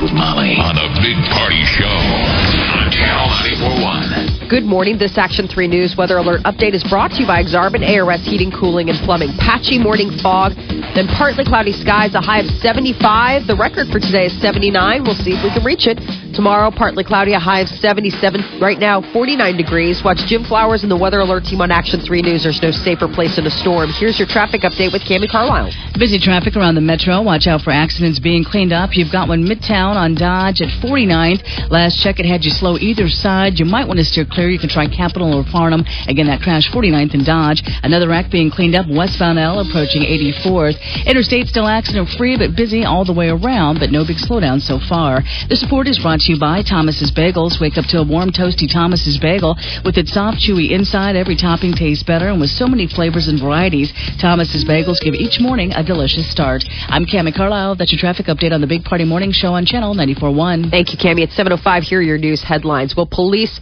With Molly on the Big Party Show on Channel 941. Good morning. This Action 3 News weather alert update is brought to you by Exarban ARS Heating, Cooling, and Plumbing. Patchy morning fog, then partly cloudy skies, a high of 75. The record for today is 79. We'll see if we can reach it. Tomorrow, partly cloudy, a high of 77. Right now, 49 degrees. Watch Jim Flowers and the weather alert team on Action 3 News. There's no safer place in a storm. Here's your traffic update with Cami Carlisle. Busy traffic around the metro. Watch out for accidents being cleaned up. You've got one midtown on Dodge at 49th. Last check, it had you slow either side. You might want to steer clear. You can try Capitol or Farnam. Again, that crash 49th and Dodge. Another wreck being cleaned up westbound L approaching 84th. Interstate still accident free but busy all the way around, but no big slowdown so far. The support is brought to you by Thomas's Bagels. Wake up to a warm, toasty Thomas's Bagel with its soft, chewy inside. Every topping tastes better, and with so many flavors and varieties, Thomas's Bagels give each morning a delicious start. I'm Cami Carlisle. That's your traffic update on the Big Party Morning Show on Channel 94.1. Thank you, Cami. It's 7.05. Here are your news headlines. Well, police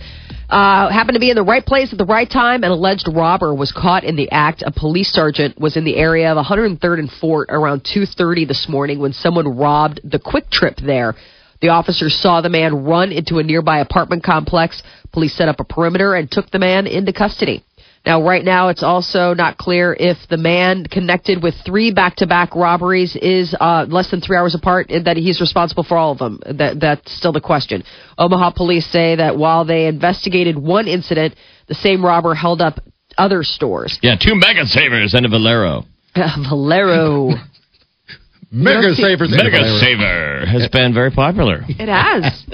uh, happened to be in the right place at the right time. An alleged robber was caught in the act. A police sergeant was in the area of 103rd and Fort around 2.30 this morning when someone robbed the QuikTrip there. The officers saw the man run into a nearby apartment complex. Police set up a perimeter and took the man into custody. Now, right now, it's also not clear if the man connected with three back-to-back robberies is uh, less than three hours apart, and that he's responsible for all of them. That, that's still the question. Omaha police say that while they investigated one incident, the same robber held up other stores. Yeah, two mega savers and a Valero. Valero. Mega savers. Mega saver has been very popular. It has.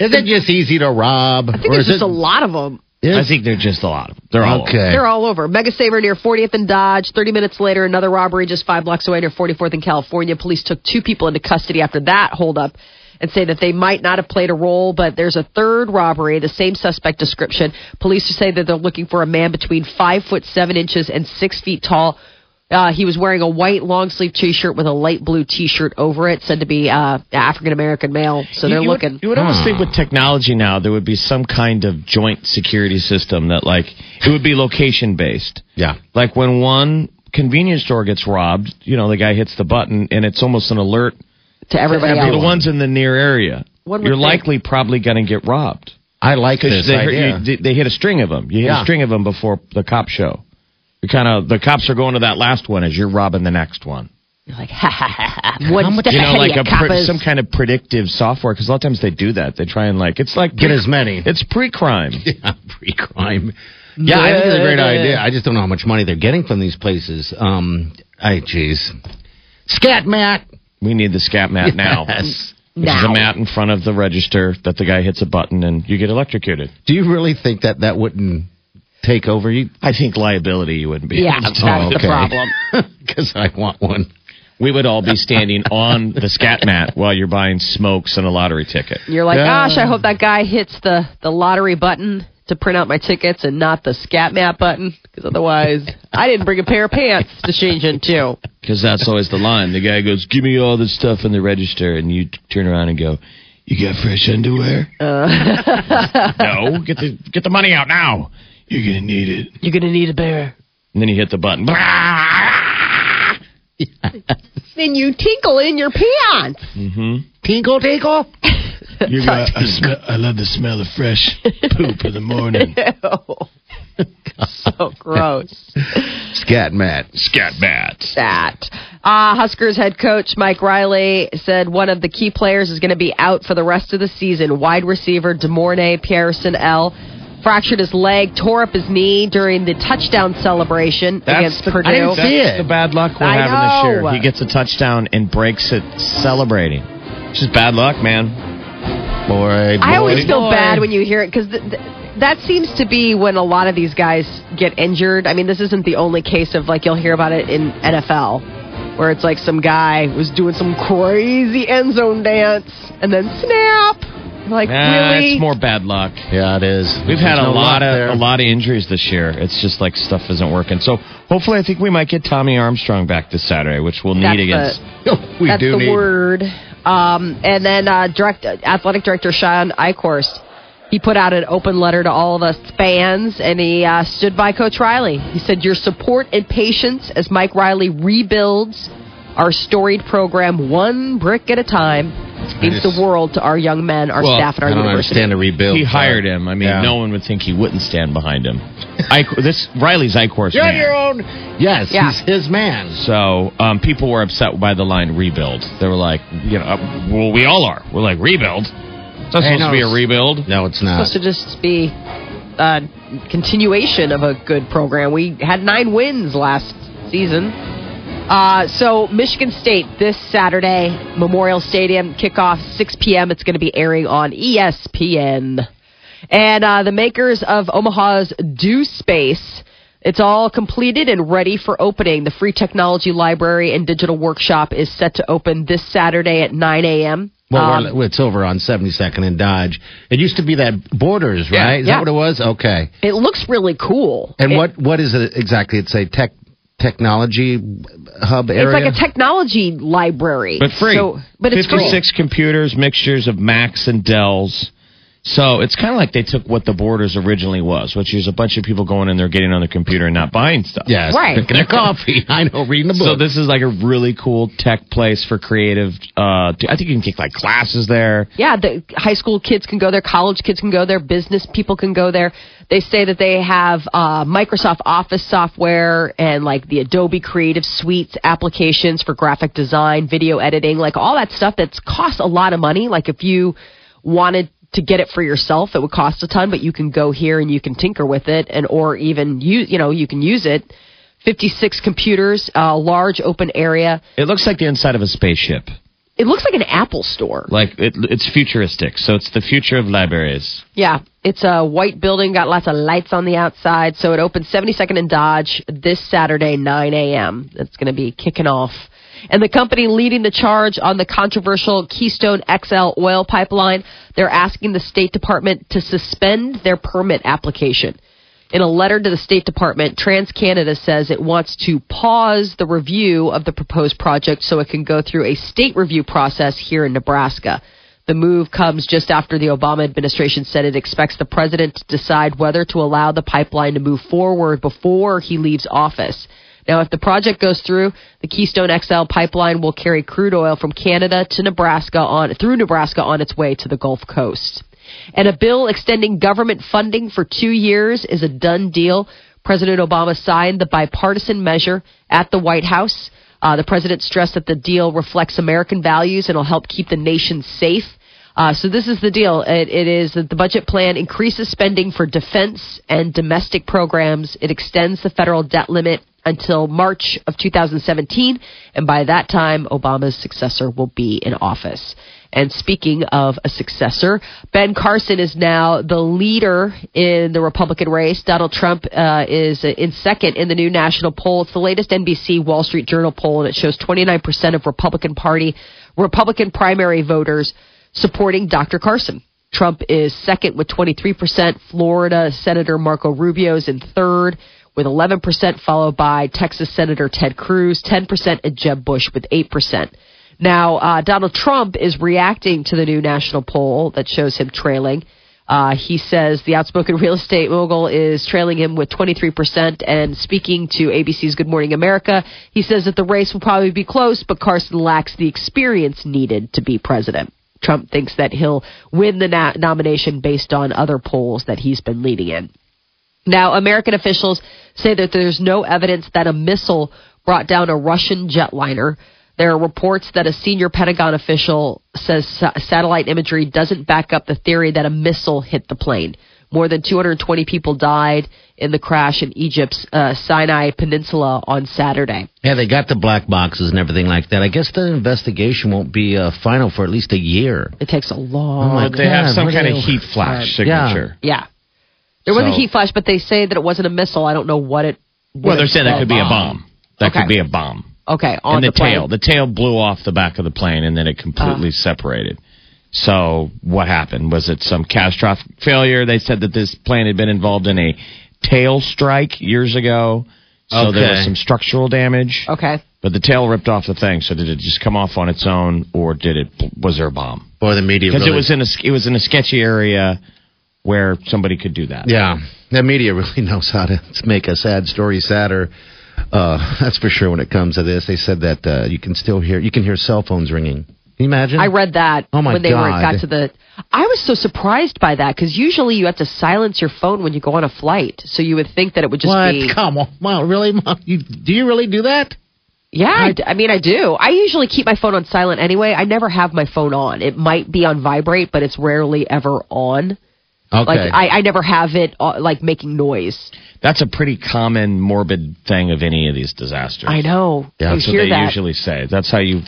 Is it just easy to rob? I think there's just it, a lot of them. I think they're just a lot of them. They're all Okay. They're all over. Mega Saver near 40th and Dodge. 30 minutes later, another robbery just five blocks away near 44th and California. Police took two people into custody after that holdup and say that they might not have played a role, but there's a third robbery, the same suspect description. Police say that they're looking for a man between five foot seven inches and six feet tall. Uh, he was wearing a white long sleeve T-shirt with a light blue T-shirt over it, said to be uh, African American male. So they're you looking. Would, you would almost think with technology now there would be some kind of joint security system that like it would be location based. Yeah. Like when one convenience store gets robbed, you know, the guy hits the button and it's almost an alert to everybody to the ones in the near area. You're think. likely probably going to get robbed. I like Because this they, idea. you- they hit a string of them. You hit Yeah. a string of them before the cops show. You kind of the cops are going to that last one as you're robbing the next one. You're like, ha ha ha ha. One step you know, like a pre- some kind of predictive software. Because a lot of times they do that. They try and like it's like Get as many. It's pre-crime. Yeah, pre-crime. Yeah, I think it's a great idea. I just don't know how much money they're getting from these places. Um, I jeez, scat mat. We need the scat mat now. Yes. Which is a mat in front of the register that the guy hits a button and you get electrocuted. Do you really think that that wouldn't take over you? I think liability you wouldn't be. Yeah, able to that's the problem. Because I want one. We would all be standing on the scat mat while you're buying smokes and a lottery ticket. You're like, Yeah. gosh, I hope that guy hits the, the lottery button to print out my tickets and not the scat map button, because otherwise, I didn't bring a pair of pants to change into. Because that's always the line. The guy goes, "Give me all this stuff in the register," and you turn around and go, "You got fresh underwear?" Uh. no, get the get the money out now. You're gonna need it. You're gonna need a bear. And then you hit the button. Then you tinkle in your pants. Tinkle, tinkle. You got. I, smell, I love the smell of fresh poop in the morning. so gross. Scat mat. Scat bat. that. Uh, Huskers head coach Mike Riley said one of the key players is going to be out for the rest of the season. Wide receiver De'Mornay Pierson-El. Fractured his leg, tore up his knee during the touchdown celebration against the, Purdue. I didn't see That's it. the bad luck we're I having this year. He gets a touchdown and breaks it celebrating. It's just bad luck, man. Boy, I always feel boy. bad when you hear it because th- th- that seems to be when a lot of these guys get injured. I mean, this isn't the only case of like you'll hear about it in NFL, where it's like some guy was doing some crazy end zone dance and then snap. Like Nah, really? it's more bad luck. Yeah, it is. We've had a no lot of there. a lot of injuries this year. It's just like stuff isn't working. So hopefully, I think we might get Tommy Armstrong back this Saturday, which we'll That's need the- against. we That's do the need. word. Um, and then uh, direct, athletic director Shawn Eichorst, he put out an open letter to all of us fans, and he uh, stood by Coach Riley. He said, "Your support and patience as Mike Riley rebuilds our storied program one brick at a time means just- the world to our young men, our Well, staff, and our I don't university." understand the rebuild. He part. hired him. I mean, Yeah. no one would think he wouldn't stand behind him. Eich, this Riley's Eichorst You're on man. your own. Yes, Yeah. he's his man. So um, people were upset by the line rebuild. They were like, you know, uh, well, we all are. We're like rebuild. It's not Hey, supposed no, to be a rebuild. No, it's not. It's supposed to just be a continuation of a good program. We had nine wins last season. Uh, so Michigan State this Saturday, Memorial Stadium kickoff 6 p.m. It's going to be airing on ESPN. And uh, the makers of Omaha's Do Space. It's all completed and ready for opening. The free technology library and digital workshop is set to open this Saturday at 9 a.m. Well, Um, it's over on 72nd and Dodge. It used to be that Borders, Yeah. right? Is Yeah. that what it was? Okay. it looks really cool. And It- what what is it exactly? It's a tech technology hub area. It's like a technology library, But free. So, but it's free. 56 computers, mixtures of Macs and Dells. So it's kind of like they took what the Borders originally was, which is a bunch of people going in there, getting on their computer and not buying stuff. yes, Right. drinking their coffee. I know, reading the book. So this is like a really cool tech place for creative. Uh, I think you can take like classes there. Yeah, the high school kids can go there, college kids can go there, business people can go there. They say that they have uh, Microsoft Office software and like the Adobe Creative Suites applications for graphic design, video editing, like all that stuff that's costs a lot of money. Like if you wanted to get it for yourself, it would cost a ton, but you can go here and you can tinker with it, and or even use, you know, you can use it. 56 computers, a large open area. It looks like the inside of a spaceship. It looks like an Apple store. Like it, it's futuristic. So it's the future of libraries. Yeah, it's a white building, got lots of lights on the outside. So it opens 72nd and Dodge this Saturday, 9 a.m. It's going to be kicking off. And the company leading the charge on the controversial Keystone XL oil pipeline, they're asking the State Department to suspend their permit application. In a letter to the State Department, TransCanada says it wants to pause the review of the proposed project so it can go through a state review process here in Nebraska. The move comes just after the Obama administration said it expects the president to decide whether to allow the pipeline to move forward before he leaves office. Now, if the project goes through, the Keystone XL pipeline will carry crude oil from Canada to Nebraska on through Nebraska on its way to the Gulf Coast. And a bill extending government funding for two years is a done deal. President Obama signed the bipartisan measure at the White House. Uh, the president stressed that the deal reflects American values and will help keep the nation safe. Uh, so this is the deal. It, it is that the budget plan increases spending for defense and domestic programs. It extends the federal debt limit until March of 2017, and by that time, Obama's successor will be in office. And speaking of a successor, Ben Carson is now the leader in the Republican race. Donald Trump uh, is in second in the new national poll. It's the latest NBC Wall Street Journal poll, and it shows 29% of Republican Party, Republican primary voters supporting Dr. Carson. Trump is second with 23%. Florida Senator Marco Rubio is in third with 11%, followed by Texas Senator Ted Cruz, 10%, and Jeb Bush with 8%. Now, uh, Donald Trump is reacting to the new national poll that shows him trailing. Uh, he says the outspoken real estate mogul is trailing him with 23%. And speaking to ABC's Good Morning America, he says that the race will probably be close, but Carson lacks the experience needed to be president. Trump thinks that he'll win the na- nomination based on other polls that he's been leading in. Now, American officials say that there's no evidence that a missile brought down a Russian jetliner. There are reports that a senior Pentagon official says sa- satellite imagery doesn't back up the theory that a missile hit the plane. More than 220 people died in the crash in Egypt's uh, Sinai Peninsula on Saturday. Yeah, they got the black boxes and everything like that. I guess the investigation won't be uh, final for at least a year. It takes a long. Oh, my But they have some what kind of heat flash Yeah. signature. Yeah. There was a heat flash, but they say that it wasn't a missile. I don't know what it. Well, they're it saying that said. could be a bomb. That Okay. could be a bomb. Okay, on and the, plane. tail, the tail blew off the back of the plane, and then it completely Uh. separated. So what happened? Was it some catastrophic failure? They said that this plane had been involved in a tail strike years ago, so there was some structural damage. Okay. But the tail ripped off the thing. So did it just come off on its own, or did it? Was there a bomb? Boy, the media Because really, it was in a it was in a sketchy area where somebody could do that. Yeah, the media really knows how to make a sad story sadder. Uh, that's for sure. When it comes to this, they said that uh, you can still hear you can hear cell phones ringing. Can you imagine? I read that Oh, my when they were God. got to the. I was so surprised by that because usually you have to silence your phone when you go on a flight, so you would think that it would just what? be. Come on, wow, really? Mom? You, do you really do that? Yeah, I, I mean I do. I usually keep my phone on silent anyway. I never have my phone on. It might be on vibrate, but it's rarely ever on. Okay. Like I, I never have it uh, like making noise. That's a pretty common morbid thing of any of these disasters. I know. Yeah, I That's what hear they that. usually say. That's how you,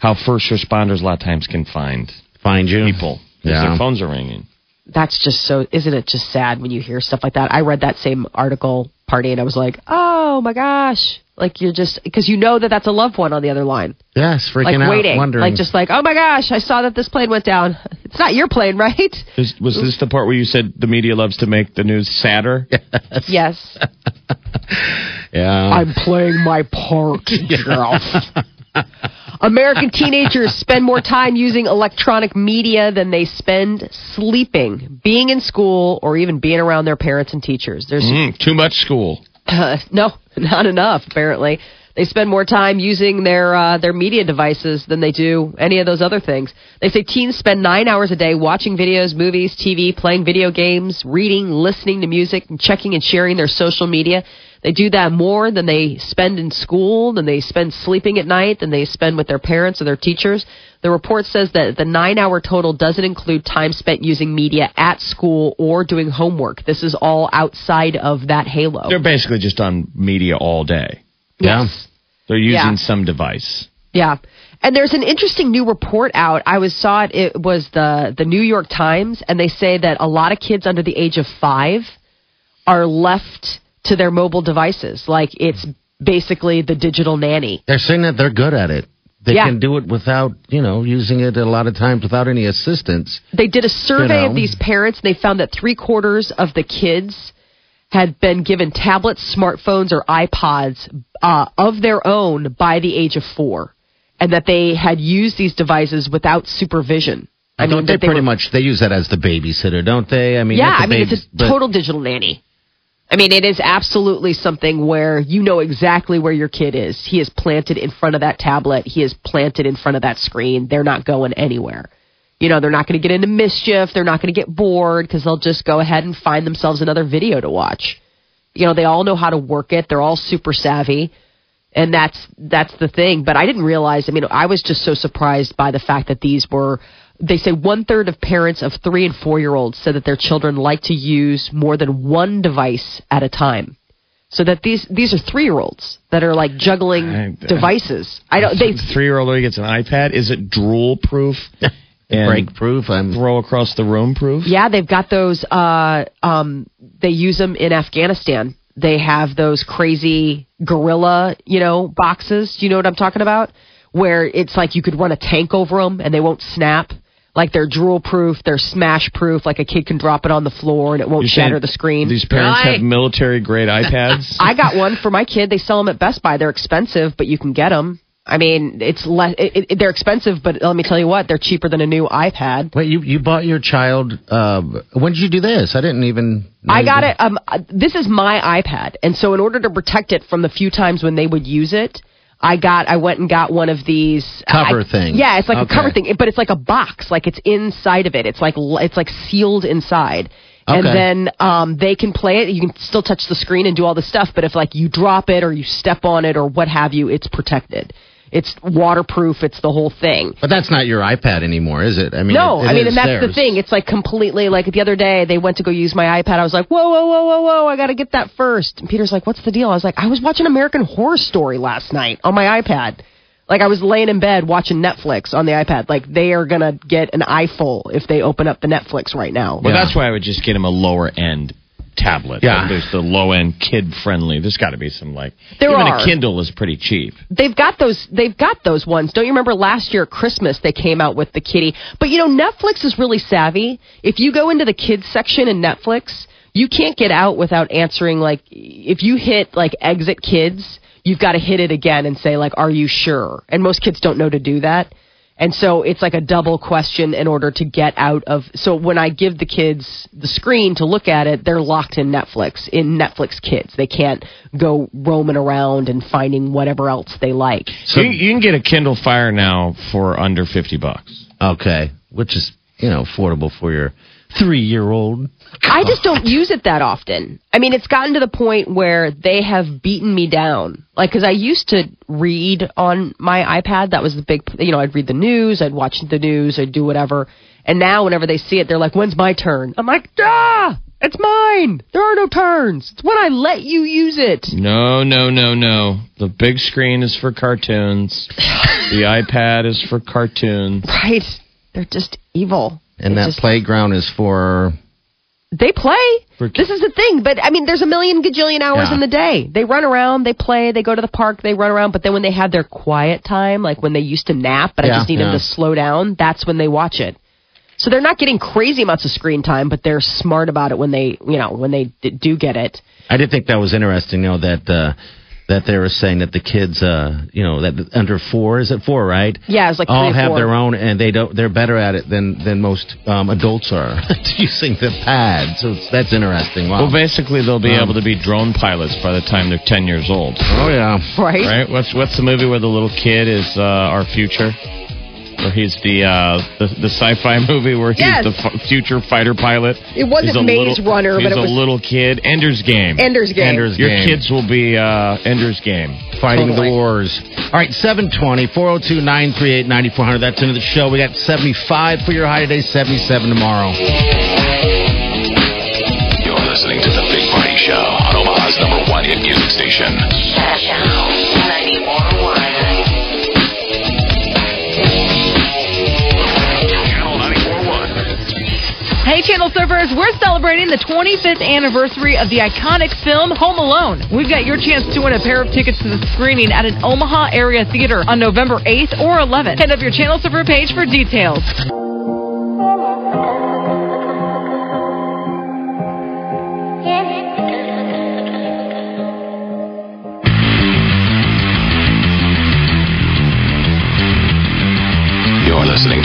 how first responders a lot of times can find Find you people. 'cause Yeah. Their phones are ringing. That's just so. Isn't it just sad when you hear stuff like that? I read that same article party and I was like, oh my gosh. Like you're just because you know that that's a loved one on the other line, Yes, freaking like out, waiting, wondering. like just like, oh my gosh, I saw that this plane went down. It's not your plane, right? Is, was this the part where you said the media loves to make the news sadder? yes. yeah. I'm playing my part, Jeff. American teenagers spend more time using electronic media than they spend sleeping, being in school, or even being around their parents and teachers. There's Mm, too much school. Uh, no, not enough. Apparently, they spend more time using their uh, their media devices than they do any of those other things. They say teens spend nine hours a day watching videos, movies, TV, playing video games, reading, listening to music, and checking and sharing their social media. They do that more than they spend in school, than they spend sleeping at night, than they spend with their parents or their teachers. The report says that the nine hour total doesn't include time spent using media at school or doing homework. This is all outside of that halo. They're basically just on media all day. Yeah. They're using Yeah. some device. Yeah. And there's an interesting new report out. I was saw it. It was the the New York Times, and they say that a lot of kids under the age of five are left to their mobile devices. Like it's basically the digital nanny. They're saying that they're good at it. They Yeah. can do it without, you know, using it a lot of times without any assistance. They did a survey You know. of these parents. And they found that three quarters of the kids had been given tablets, smartphones, or iPods uh, of their own by the age of four, and that they had used these devices without supervision. I don't mean, they they pretty were- much they use that as the babysitter, don't they? I mean, yeah, I mean, babies, it's a total digital nanny. I mean, it is absolutely something where you know exactly where your kid is. He is planted in front of that tablet. He is planted in front of that screen. They're not going anywhere. You know, they're not going to get into mischief. They're not going to get bored because they'll just go ahead and find themselves another video to watch. You know, they all know how to work it. They're all super savvy. And that's that's the thing. But I didn't realize. I mean, I was just so surprised by the fact that these were. They say one third of parents of three and four year olds said that their children like to use more than one device at a time. So that these these are three year olds that are like juggling I- devices. I don't. They Three year old gets an iPad. Is it drool proof? and break proof. I'm throw across the room proof? Yeah, they've got those. Uh, um, they use them in Afghanistan. They have those crazy gorilla, you know, boxes. Do you know what I'm talking about? Where it's like you could run a tank over them and they won't snap. Like they're drool proof, they're smash proof. Like a kid can drop it on the floor and it won't shatter the screen. These parents Right. have military grade iPads. I got one for my kid. They sell them at Best Buy. They're expensive, but you can get them. I mean, it's less. It, it, they're expensive, but let me tell you what, they're cheaper than a new iPad. Wait, you you bought your child? Uh, when did you do this? I didn't even. I got did- it. Um, uh, this is my iPad, and so in order to protect it from the few times when they would use it, I got. I went and got one of these Cover I- things. Yeah, it's like Okay. a cover thing, but it's like a box. Like it's inside of it. It's like it's like sealed inside. Okay. And then um, they can play it. You can still touch the screen and do all the stuff. But if like you drop it or you step on it or what have you, it's protected. It's waterproof. It's the whole thing. But that's not your iPad anymore, is it? I mean, No, it- it I mean, and that's the thing. It's like completely like the other day they went to go use my iPad. I was like, whoa, whoa, whoa, whoa, whoa! I got to get that first. And Peter's like, what's the deal? I was like, I was watching American Horror Story last night on my iPad. Like I was laying in bed watching Netflix on the iPad. Like they are gonna get an eyeful if they open up the Netflix right now. Well, Yeah. that's why I would just get him a lower end tablet. Yeah. There's the low end kid friendly. There's got to be some like There even are. a Kindle is pretty cheap. they've got those they've got those ones. Don't you remember last year at Christmas they came out with the kitty? But you know Netflix is really savvy. If you go into the kids section in Netflix, you can't get out without answering like if you hit like exit kids, you've got to hit it again and say like are you sure? And most kids don't know to do that. And so it's like a double question in order to get out of. So when I give the kids the screen to look at it, they're locked in Netflix, in Netflix Kids. They can't go roaming around and finding whatever else they like. So you, you can get a Kindle Fire now for under fifty bucks. Okay, which is you know affordable for your three-year-old. I just don't use it that often. I mean, it's gotten to the point where they have beaten me down. Like, because I used to read on my iPad. That was the big, you know, I'd read the news, I'd watch the news, I'd do whatever. And now, whenever they see it, they're like, when's my turn? I'm like, ah, it's mine. There are no turns. It's when I let you use it. No, no, no, no. The big screen is for cartoons. the iPad is for cartoons. Right. They're just evil. And that just- playground is for They play. For- This is the thing. But I mean, there's a million gajillion hours Yeah. in the day. They run around, they play, they go to the park, they run around. But then when they have their quiet time, like when they used to nap, but I just need yeah. them to slow down, that's when they watch it. So they're not getting crazy amounts of screen time, but they're smart about it when they, you know, when they d- do get it. I did think that was interesting, though, know, that uh, that they were saying that the kids, uh, you know, that under four is it four, right? Yeah, it's like all or have four. their own, and they don't. They're better at it than than most um, adults are using the pad. So it's, that's interesting. Wow. Well, basically, they'll be able to be drone pilots by the time they're ten years old. oh yeah. Right? Right? What's what's the movie where the little kid is uh, our future? Where he's the uh, the, the sci-fi movie where he's Yes. the f- future fighter pilot. It wasn't Maze little, Runner, he's but it was a little kid. Ender's Game. Ender's Game. Ender's Your Game. kids will be uh, Ender's Game. fighting Totally. the wars. All right, 720 402 938 9400. That's into the show. We got 75 for your high today, 77 tomorrow. You're listening to the Big Party Show on Omaha's number one hit music station. Channel Surfers, we're celebrating the 25th anniversary of the iconic film Home Alone. We've got your chance to win a pair of tickets to the screening at an Omaha area theater on November 8th or 11th. Head up your Channel Surfer page for details.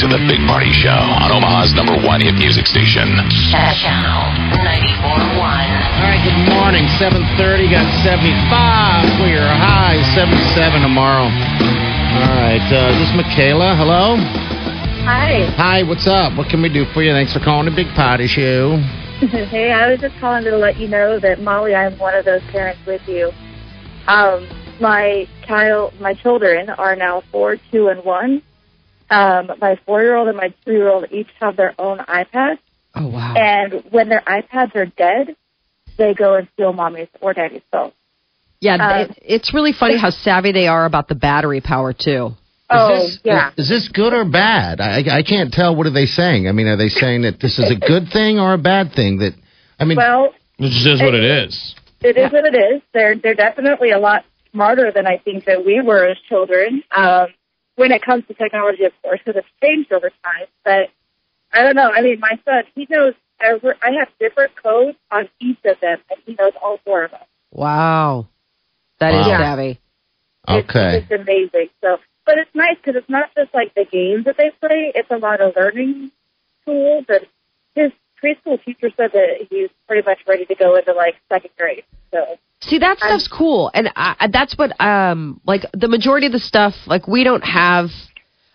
To the Big Party Show on Omaha's number one hit music station. Channel 94.1. All right, good morning. 730, got 75 We are high, 77 tomorrow. All right, uh, this is Michaela. Hello. Hi. Hi, what's up? What can we do for you? Thanks for calling the Big Party Show. hey, I was just calling to let you know that Molly, I'm one of those parents with you. Um, my child, my children are now four, two, and one. Um, my four-year-old and my two-year-old each have their own iPads. Oh, wow. and when their iPads are dead, they go and steal mommy's or daddy's phone. Yeah, uh, it, it's really funny how savvy they are about the battery power, too. Oh, is this, yeah. Is this good or bad? I, I can't tell. What are they saying? I mean, are they saying that this is a good thing or a bad thing? That I mean, Well, It just is what it is. It is what it is. They're they're definitely a lot smarter than I think that we were as children. Um, when it comes to technology, of course, because it's changed over time. But I don't know. I mean, my son, he knows. Every, I have different codes on each of them, and he knows all four of them. Wow. That is Wow. savvy. It's, okay. it's amazing. So, but it's nice because it's not just like the games that they play. It's a lot of learning tools, and his preschool teacher said that he's pretty much ready to go into like second grade. So. See, that stuff's cool, and I, I- that's what um like the majority of the stuff like we don't have.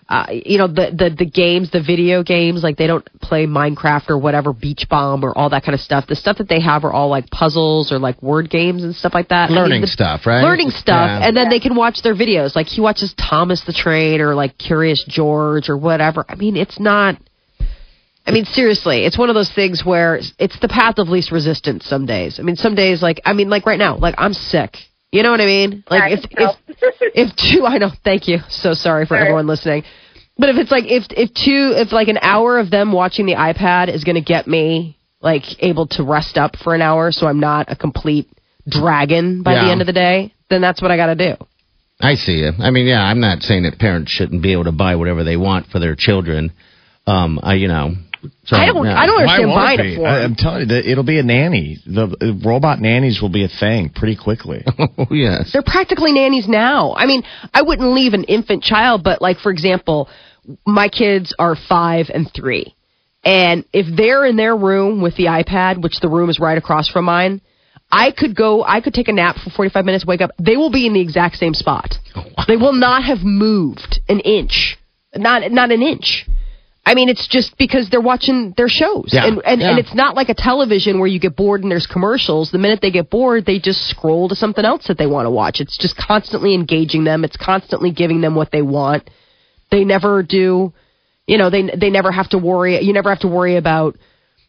uh, you know the, the the games, the video games, like they don't play Minecraft or whatever, Beach Bomb or all that kind of stuff. The stuff that they have are all like puzzles or like word games and stuff like that. I mean, Learning the- stuff, right? Learning stuff, Yeah. and then they can watch their videos. Like he watches Thomas the Train or like Curious George or whatever. I mean, it's not. I mean, seriously, it's one of those things where it's the path of least resistance. Some days, I mean, some days, like I mean, like right now, like I'm sick. You know what I mean? Like Yeah, if I if if two, I know. Thank you. So sorry for Sure. everyone listening. But if it's like if if two if like an hour of them watching the iPad is going to get me like able to rest up for an hour, so I'm not a complete dragon by the end of the day, then that's what I got to do. I see you. I mean, yeah, I'm not saying that parents shouldn't be able to buy whatever they want for their children. Um, I, you know, so, I don't yeah. I don't understand won't buying it it for. I, 'em. I'm telling you, that it'll be a nanny. The uh, robot nannies will be a thing pretty quickly. Oh, yes. They're practically nannies now. I mean, I wouldn't leave an infant child, but like for example, my kids are five and three, and if they're in their room with the iPad, which the room is right across from mine, I could go. I could take a nap for forty five minutes, wake up. They will be in the exact same spot. They will not have moved an inch, not not an inch. I mean, it's just because they're watching their shows, Yeah, and and, yeah. and it's not like a television where you get bored and there's commercials. The minute they get bored, they just scroll to something else that they want to watch. It's just constantly engaging them. It's constantly giving them what they want. They never do, you know, they they never have to worry. You never have to worry about.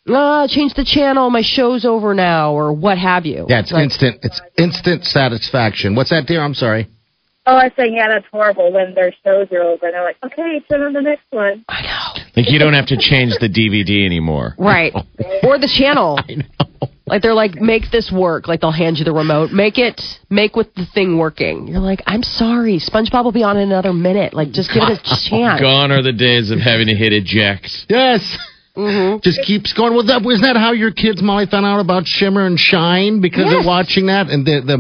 Ah, change the channel. My show's over now, or what have you. Yeah, it's Like, instant. It's instant satisfaction. What's that, dear? I'm sorry. Oh, I was saying, yeah, that's horrible when their shows are over and they're like, okay, turn on the next one. I know. Like you don't have to change the DVD anymore. Right. or the channel. I know. Like they're like, make this work. Like they'll hand you the remote. Make it, make with the thing working. You're like, I'm sorry. SpongeBob will be on in another minute. Like just give it a chance. Gone are the days of having to hit eject. Yes. Mm-hmm. Just keeps going. Well, that wasn't that how your kids, Molly, found out about Shimmer and Shine because Yes. they're watching that, and the the,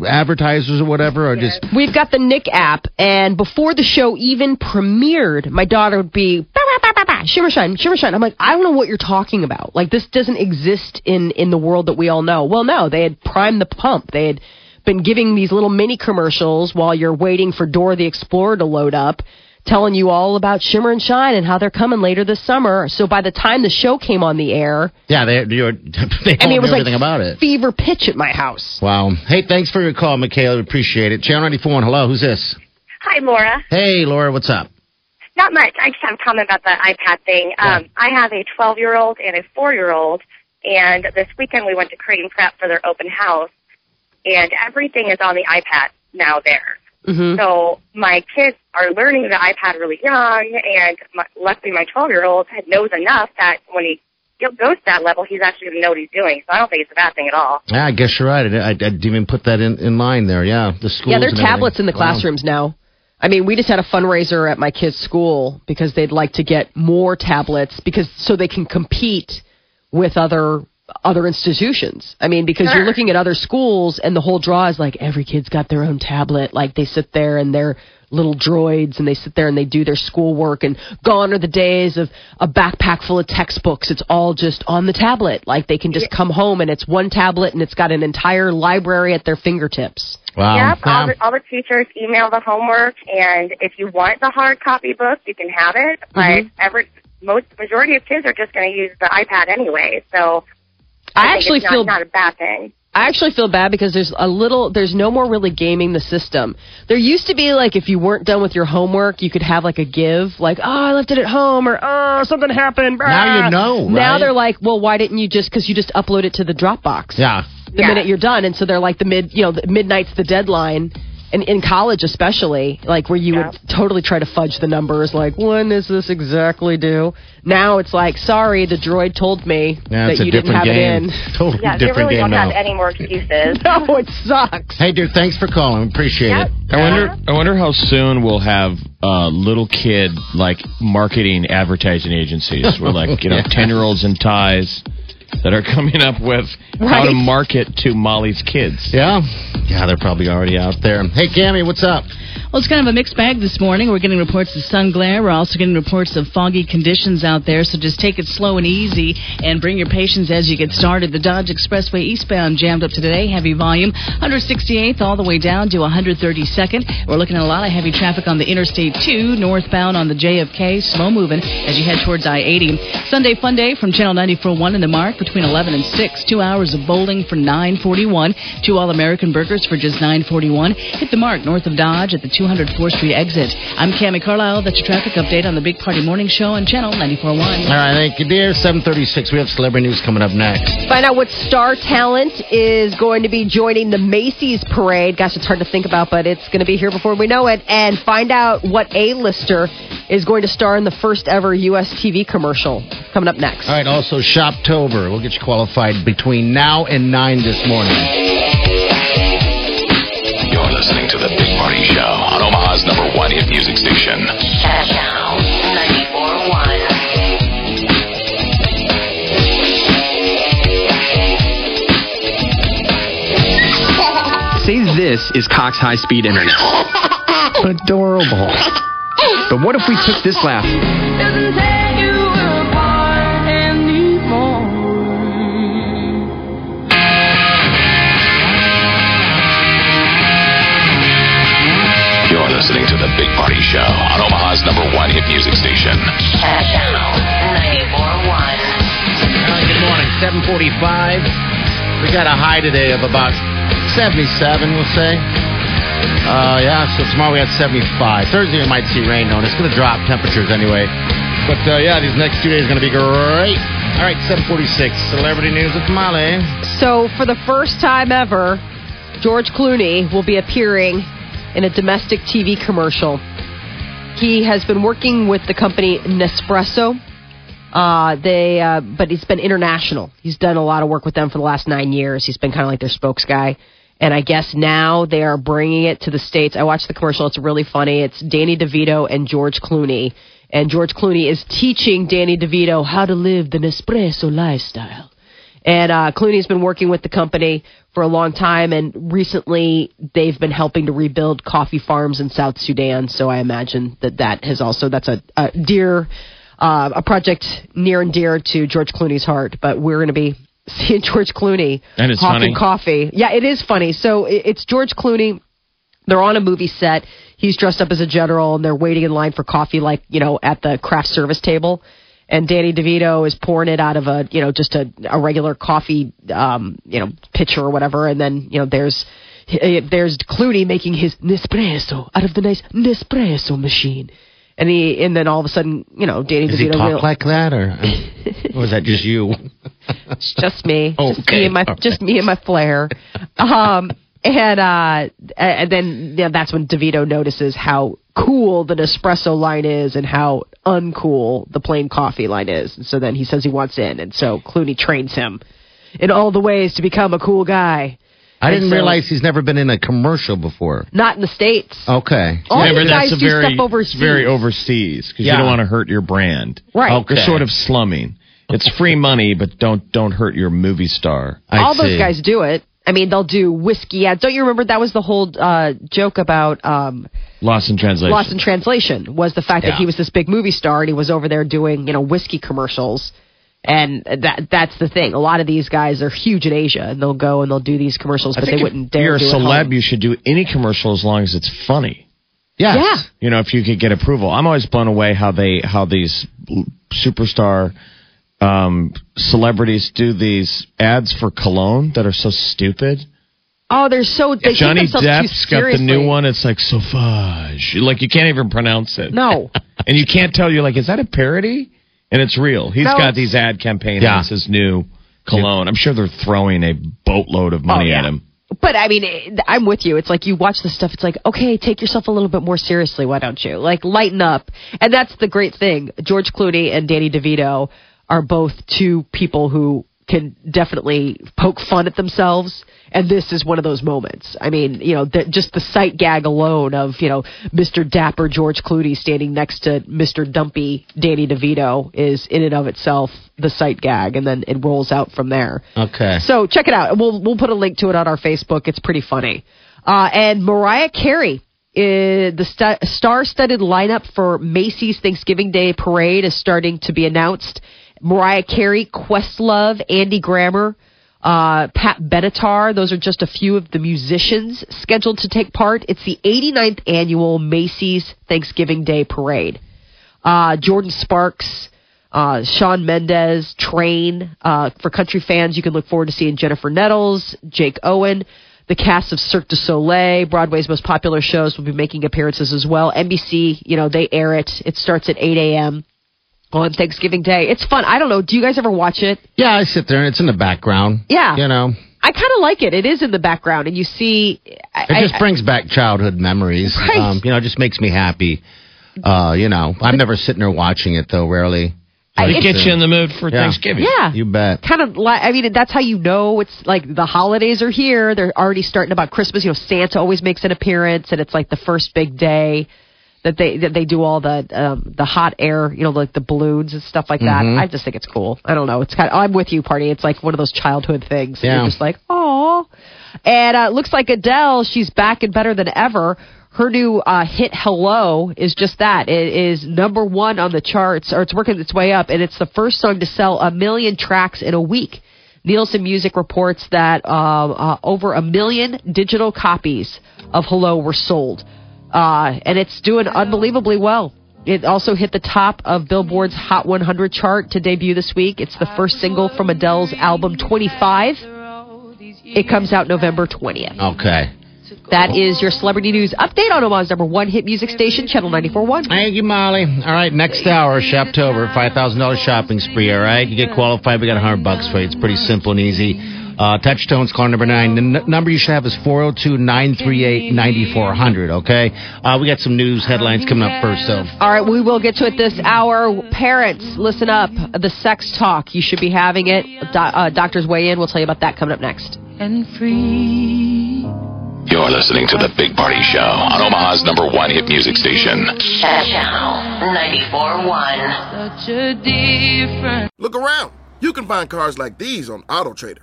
the advertisers or whatever are just We've got the Nick app, and before the show even premiered, my daughter would be "Bah, bah, bah, bah, bah, shimmer shine, shimmer shine. I'm like, I don't know what you're talking about. Like this doesn't exist in in the world that we all know. Well, no, they had primed the pump. They had been giving these little mini commercials while you're waiting for Dora the Explorer to load up. Telling you all about Shimmer and Shine and how they're coming later this summer. So by the time the show came on the air, yeah they you're, they I mean, it knew was like everything about it. fever pitch at my house. Wow. Hey, thanks for your call, Michaela. We appreciate it. Channel 94. Hello, who's this? Hi, Laura. Hey, Laura, what's up? Not much. I just have a comment about the iPad thing. Um, I have a 12 year old and a 4 year old, and this weekend we went to Creighton Prep for their open house, and everything is on the iPad now there. Hmm So my kids are learning the iPad really young, and my, luckily my 12 year old knows enough that when he goes to that level, he's actually going to know what he's doing. So I don't think it's a bad thing at all. Yeah, I guess you're right. I, I, I didn't even put that in, in line there. Yeah, the schools. Yeah, there are and everything. tablets in the Wow. classrooms now. I mean, we just had a fundraiser at my kids' school because they'd like to get more tablets because so they can compete with other other institutions. I mean, because you're looking at other schools and the whole draw is like every kid's got their own tablet. Like they sit there and they're little droids and they sit there and they do their schoolwork and gone are the days of a backpack full of textbooks. It's all just on the tablet. Like they can just come home and it's one tablet and it's got an entire library at their fingertips. Wow. Yep, all Yeah. the, all the teachers email the homework, and if you want the hard copy book, you can have it. But Mm-hmm. every most majority of kids are just going to use the iPad anyway, so I, think actually it's not, feel not a bad thing. I actually feel bad because there's a little, there's no more really gaming the system. There used to be like if you weren't done with your homework, you could have like a give, like oh I left it at home or oh something happened. Now you brah." know, Now they're like, well, why didn't you just because you just upload it to the Dropbox Yeah. the Yeah. minute you're done, and so they're like the mid, you know, the midnight's the deadline. And in college, especially, like where you would totally try to fudge the numbers, like when is this exactly due? Now it's like, sorry, the droid told me Yeah, that it's a you didn't different have game. it in. Totally Yeah, they different really game don't now. have any more excuses. No, it sucks. Hey, dude, thanks for calling. Appreciate Yep. it. I wonder. I wonder how soon we'll have uh, little kid like marketing advertising agencies. Where like you know ten year olds in ties that are coming up with how to market to Molly's kids. Yeah. Yeah, they're probably already out there. Hey, Cammy, what's up? Well, it's kind of a mixed bag this morning. We're getting reports of sun glare. We're also getting reports of foggy conditions out there. So just take it slow and easy and bring your patience as you get started. The Dodge Expressway eastbound jammed up today. Heavy volume. 168th all the way down to 132nd. We're looking at a lot of heavy traffic on the Interstate 2 northbound on the JFK. Slow moving as you head towards I-80. Sunday fun day from Channel 94.1 in the mark between 11 and 6. Two hours of bowling for 941. Two All-American burgers for just 941. Hit the mark north of Dodge at the 204th Street exit. I'm Cami Carlisle. That's your traffic update on the Big Party Morning Show on Channel 94.1. All right, thank you, dear. 736. We have celebrity news coming up next. Find out what star talent is going to be joining the Macy's parade. Gosh, it's hard to think about, but it's going to be here before we know it. And find out what A-lister is going to star in the first ever U.S. TV commercial. Coming up next. All right, also Shoptober. We'll get you qualified between now and 9 this morning. You're listening to the Big Party Show on Omaha's number one hit music station. Say this is Cox High Speed Internet. Adorable. But what if we took this laugh? The Big Party Show on Omaha's number one hit music station. Channel 94.1. All right, good morning. 745. We got a high today of about 77, we'll say. Uh, yeah, so tomorrow we had 75. Thursday we might see rain, though, and it's going to drop temperatures anyway. But uh, yeah, these next two days are going to be great. All right, 746. Celebrity news with Molly. So, for the first time ever, George Clooney will be appearing in a domestic TV commercial. He has been working with the company Nespresso. Uh, they, uh, but he's been international. He's done a lot of work with them for the last nine years. He's been kind of like their spokes guy. And I guess now they are bringing it to the States. I watched the commercial. It's really funny. It's Danny DeVito and George Clooney. And George Clooney is teaching Danny DeVito how to live the Nespresso lifestyle. And uh, Clooney's been working with the company for a long time, and recently they've been helping to rebuild coffee farms in South Sudan. So I imagine that that has also that's a, a dear uh, a project near and dear to George Clooney's heart. But we're going to be seeing George Clooney And hawking funny. coffee. Yeah, it is funny. So it's George Clooney. They're on a movie set. He's dressed up as a general, and they're waiting in line for coffee, like you know, at the craft service table. And Danny DeVito is pouring it out of a, you know, just a, a regular coffee, um, you know, pitcher or whatever. And then, you know, there's eh, there's Clooney making his Nespresso out of the nice Nespresso machine. And he, and then all of a sudden, you know, Danny Does he DeVito. talk real- like that, or, or was that just you? it's just me. Just Okay, me and my all just me and my flair. Um and uh and then that's when DeVito notices how cool the Nespresso line is and how uncool the plain coffee line is. And so then he says he wants in and so Clooney trains him in all the ways to become a cool guy. I And didn't so- realize he's never been in a commercial before. Not in the States. Okay. All Remember, these guys do very, stuff overseas. very overseas because Yeah. you don't want to hurt your brand. Right. Okay. They're sort of slumming. It's free money, but don't don't hurt your movie star. I all see. those guys do it. I mean, they'll do whiskey ads. Don't you remember that was the whole uh, joke about um, Lost in translation. Lost in Translation was the fact Yeah. that he was this big movie star and he was over there doing, you know, whiskey commercials. And that that's the thing. A lot of these guys are huge in Asia and they'll go and they'll do these commercials, I but they wouldn't dare you're a celeb, you should do any commercial as long as it's funny. Yes. Yeah. You know, if you could get approval. I'm always blown away how they how these superstar um, celebrities do these ads for cologne that are so stupid. Oh, they're so they Johnny take themselves Depp's too got the new one. It's like Sauvage. Like you can't even pronounce it. No. and you can't tell. You're like, is that a parody? And it's real. He's No, got these ad campaigns. Yeah. It's his new cologne. I'm sure they're throwing a boatload of money Oh, yeah. at him. But I mean, I'm with you. It's like you watch this stuff. It's like, okay, take yourself a little bit more seriously. Why don't you? Like, lighten up. And that's the great thing. George Clooney and Danny DeVito are both two people who can definitely poke fun at themselves. And this is one of those moments. I mean, you know, the, just the sight gag alone of, you know, Mr. Dapper George Clooney standing next to Mr. Dumpy Danny DeVito is in and of itself the sight gag. And then it rolls out from there. Okay. So check it out. We'll we'll put a link to it on our Facebook. It's pretty funny. Uh, and Mariah Carey Uh, the st- star-studded lineup for Macy's Thanksgiving Day Parade is starting to be announced. Mariah Carey, Questlove, Andy Grammer, uh, Pat Benatar. Those are just a few of the musicians scheduled to take part. It's the 89th annual Macy's Thanksgiving Day Parade. Uh, Jordin Sparks, uh, Shawn Mendes, Train. Uh, for country fans, you can look forward to seeing Jennifer Nettles, Jake Owen. The cast of Cirque du Soleil, Broadway's most popular shows, will be making appearances as well. NBC, you know, they air it. It starts at 8 a.m. on Thanksgiving Day. It's fun. I don't know. Do you guys ever watch it? Yeah, I sit there and it's in the background. Yeah. You know, I kind of like it. It is in the background, and you see. I, it just I- brings back childhood memories. Right. Um, you know, it just makes me happy. Uh, you know, I'm never sitting there watching it though. Rarely. I- It gets you in the mood for Yeah. Thanksgiving. Yeah. You bet. kind of like I mean that's how you know it's like the holidays are here. They're already starting about Christmas. You know, Santa always makes an appearance, and it's like the first big day that they that they do all the um, the hot air, you know, like the balloons and stuff like that. I just think it's cool. I don't know. It's kind of I'm with you, party. It's like one of those childhood things. Yeah. You're just like, oh. And uh, it looks like Adele, she's back and better than ever. Her new uh, hit "Hello" is just that. It is number one on the charts, or it's working its way up, and it's the first song to sell a million tracks in a week. Nielsen Music reports that um, uh, over a million digital copies of "Hello" were sold, uh, and it's doing unbelievably well. It also hit the top of Billboard's Hot 100 chart to debut this week. It's the first single from Adele's album 25. It comes out November 20th. Okay. That is your celebrity news update on Omaha's number one hit music station, Channel 94.1. Thank you, Molly. All right, next hour, Shoptober, five thousand dollars shopping spree. All right, you get qualified. We got a hundred bucks for you. It's pretty simple and easy. Uh, Touchstone's call number nine. The n- number you should have is 402-938-9400, Okay. Uh, we got some news headlines coming up first, though. All right, we will get to it this hour. Parents, listen up. The sex talk, you should be having it. Do- uh, doctors weigh in. We'll tell you about that coming up next. And free. You're listening to The Big Party Show on Omaha's number one hit music station. Channel 94.1. Such a different. Look around. You can find cars like these on AutoTrader,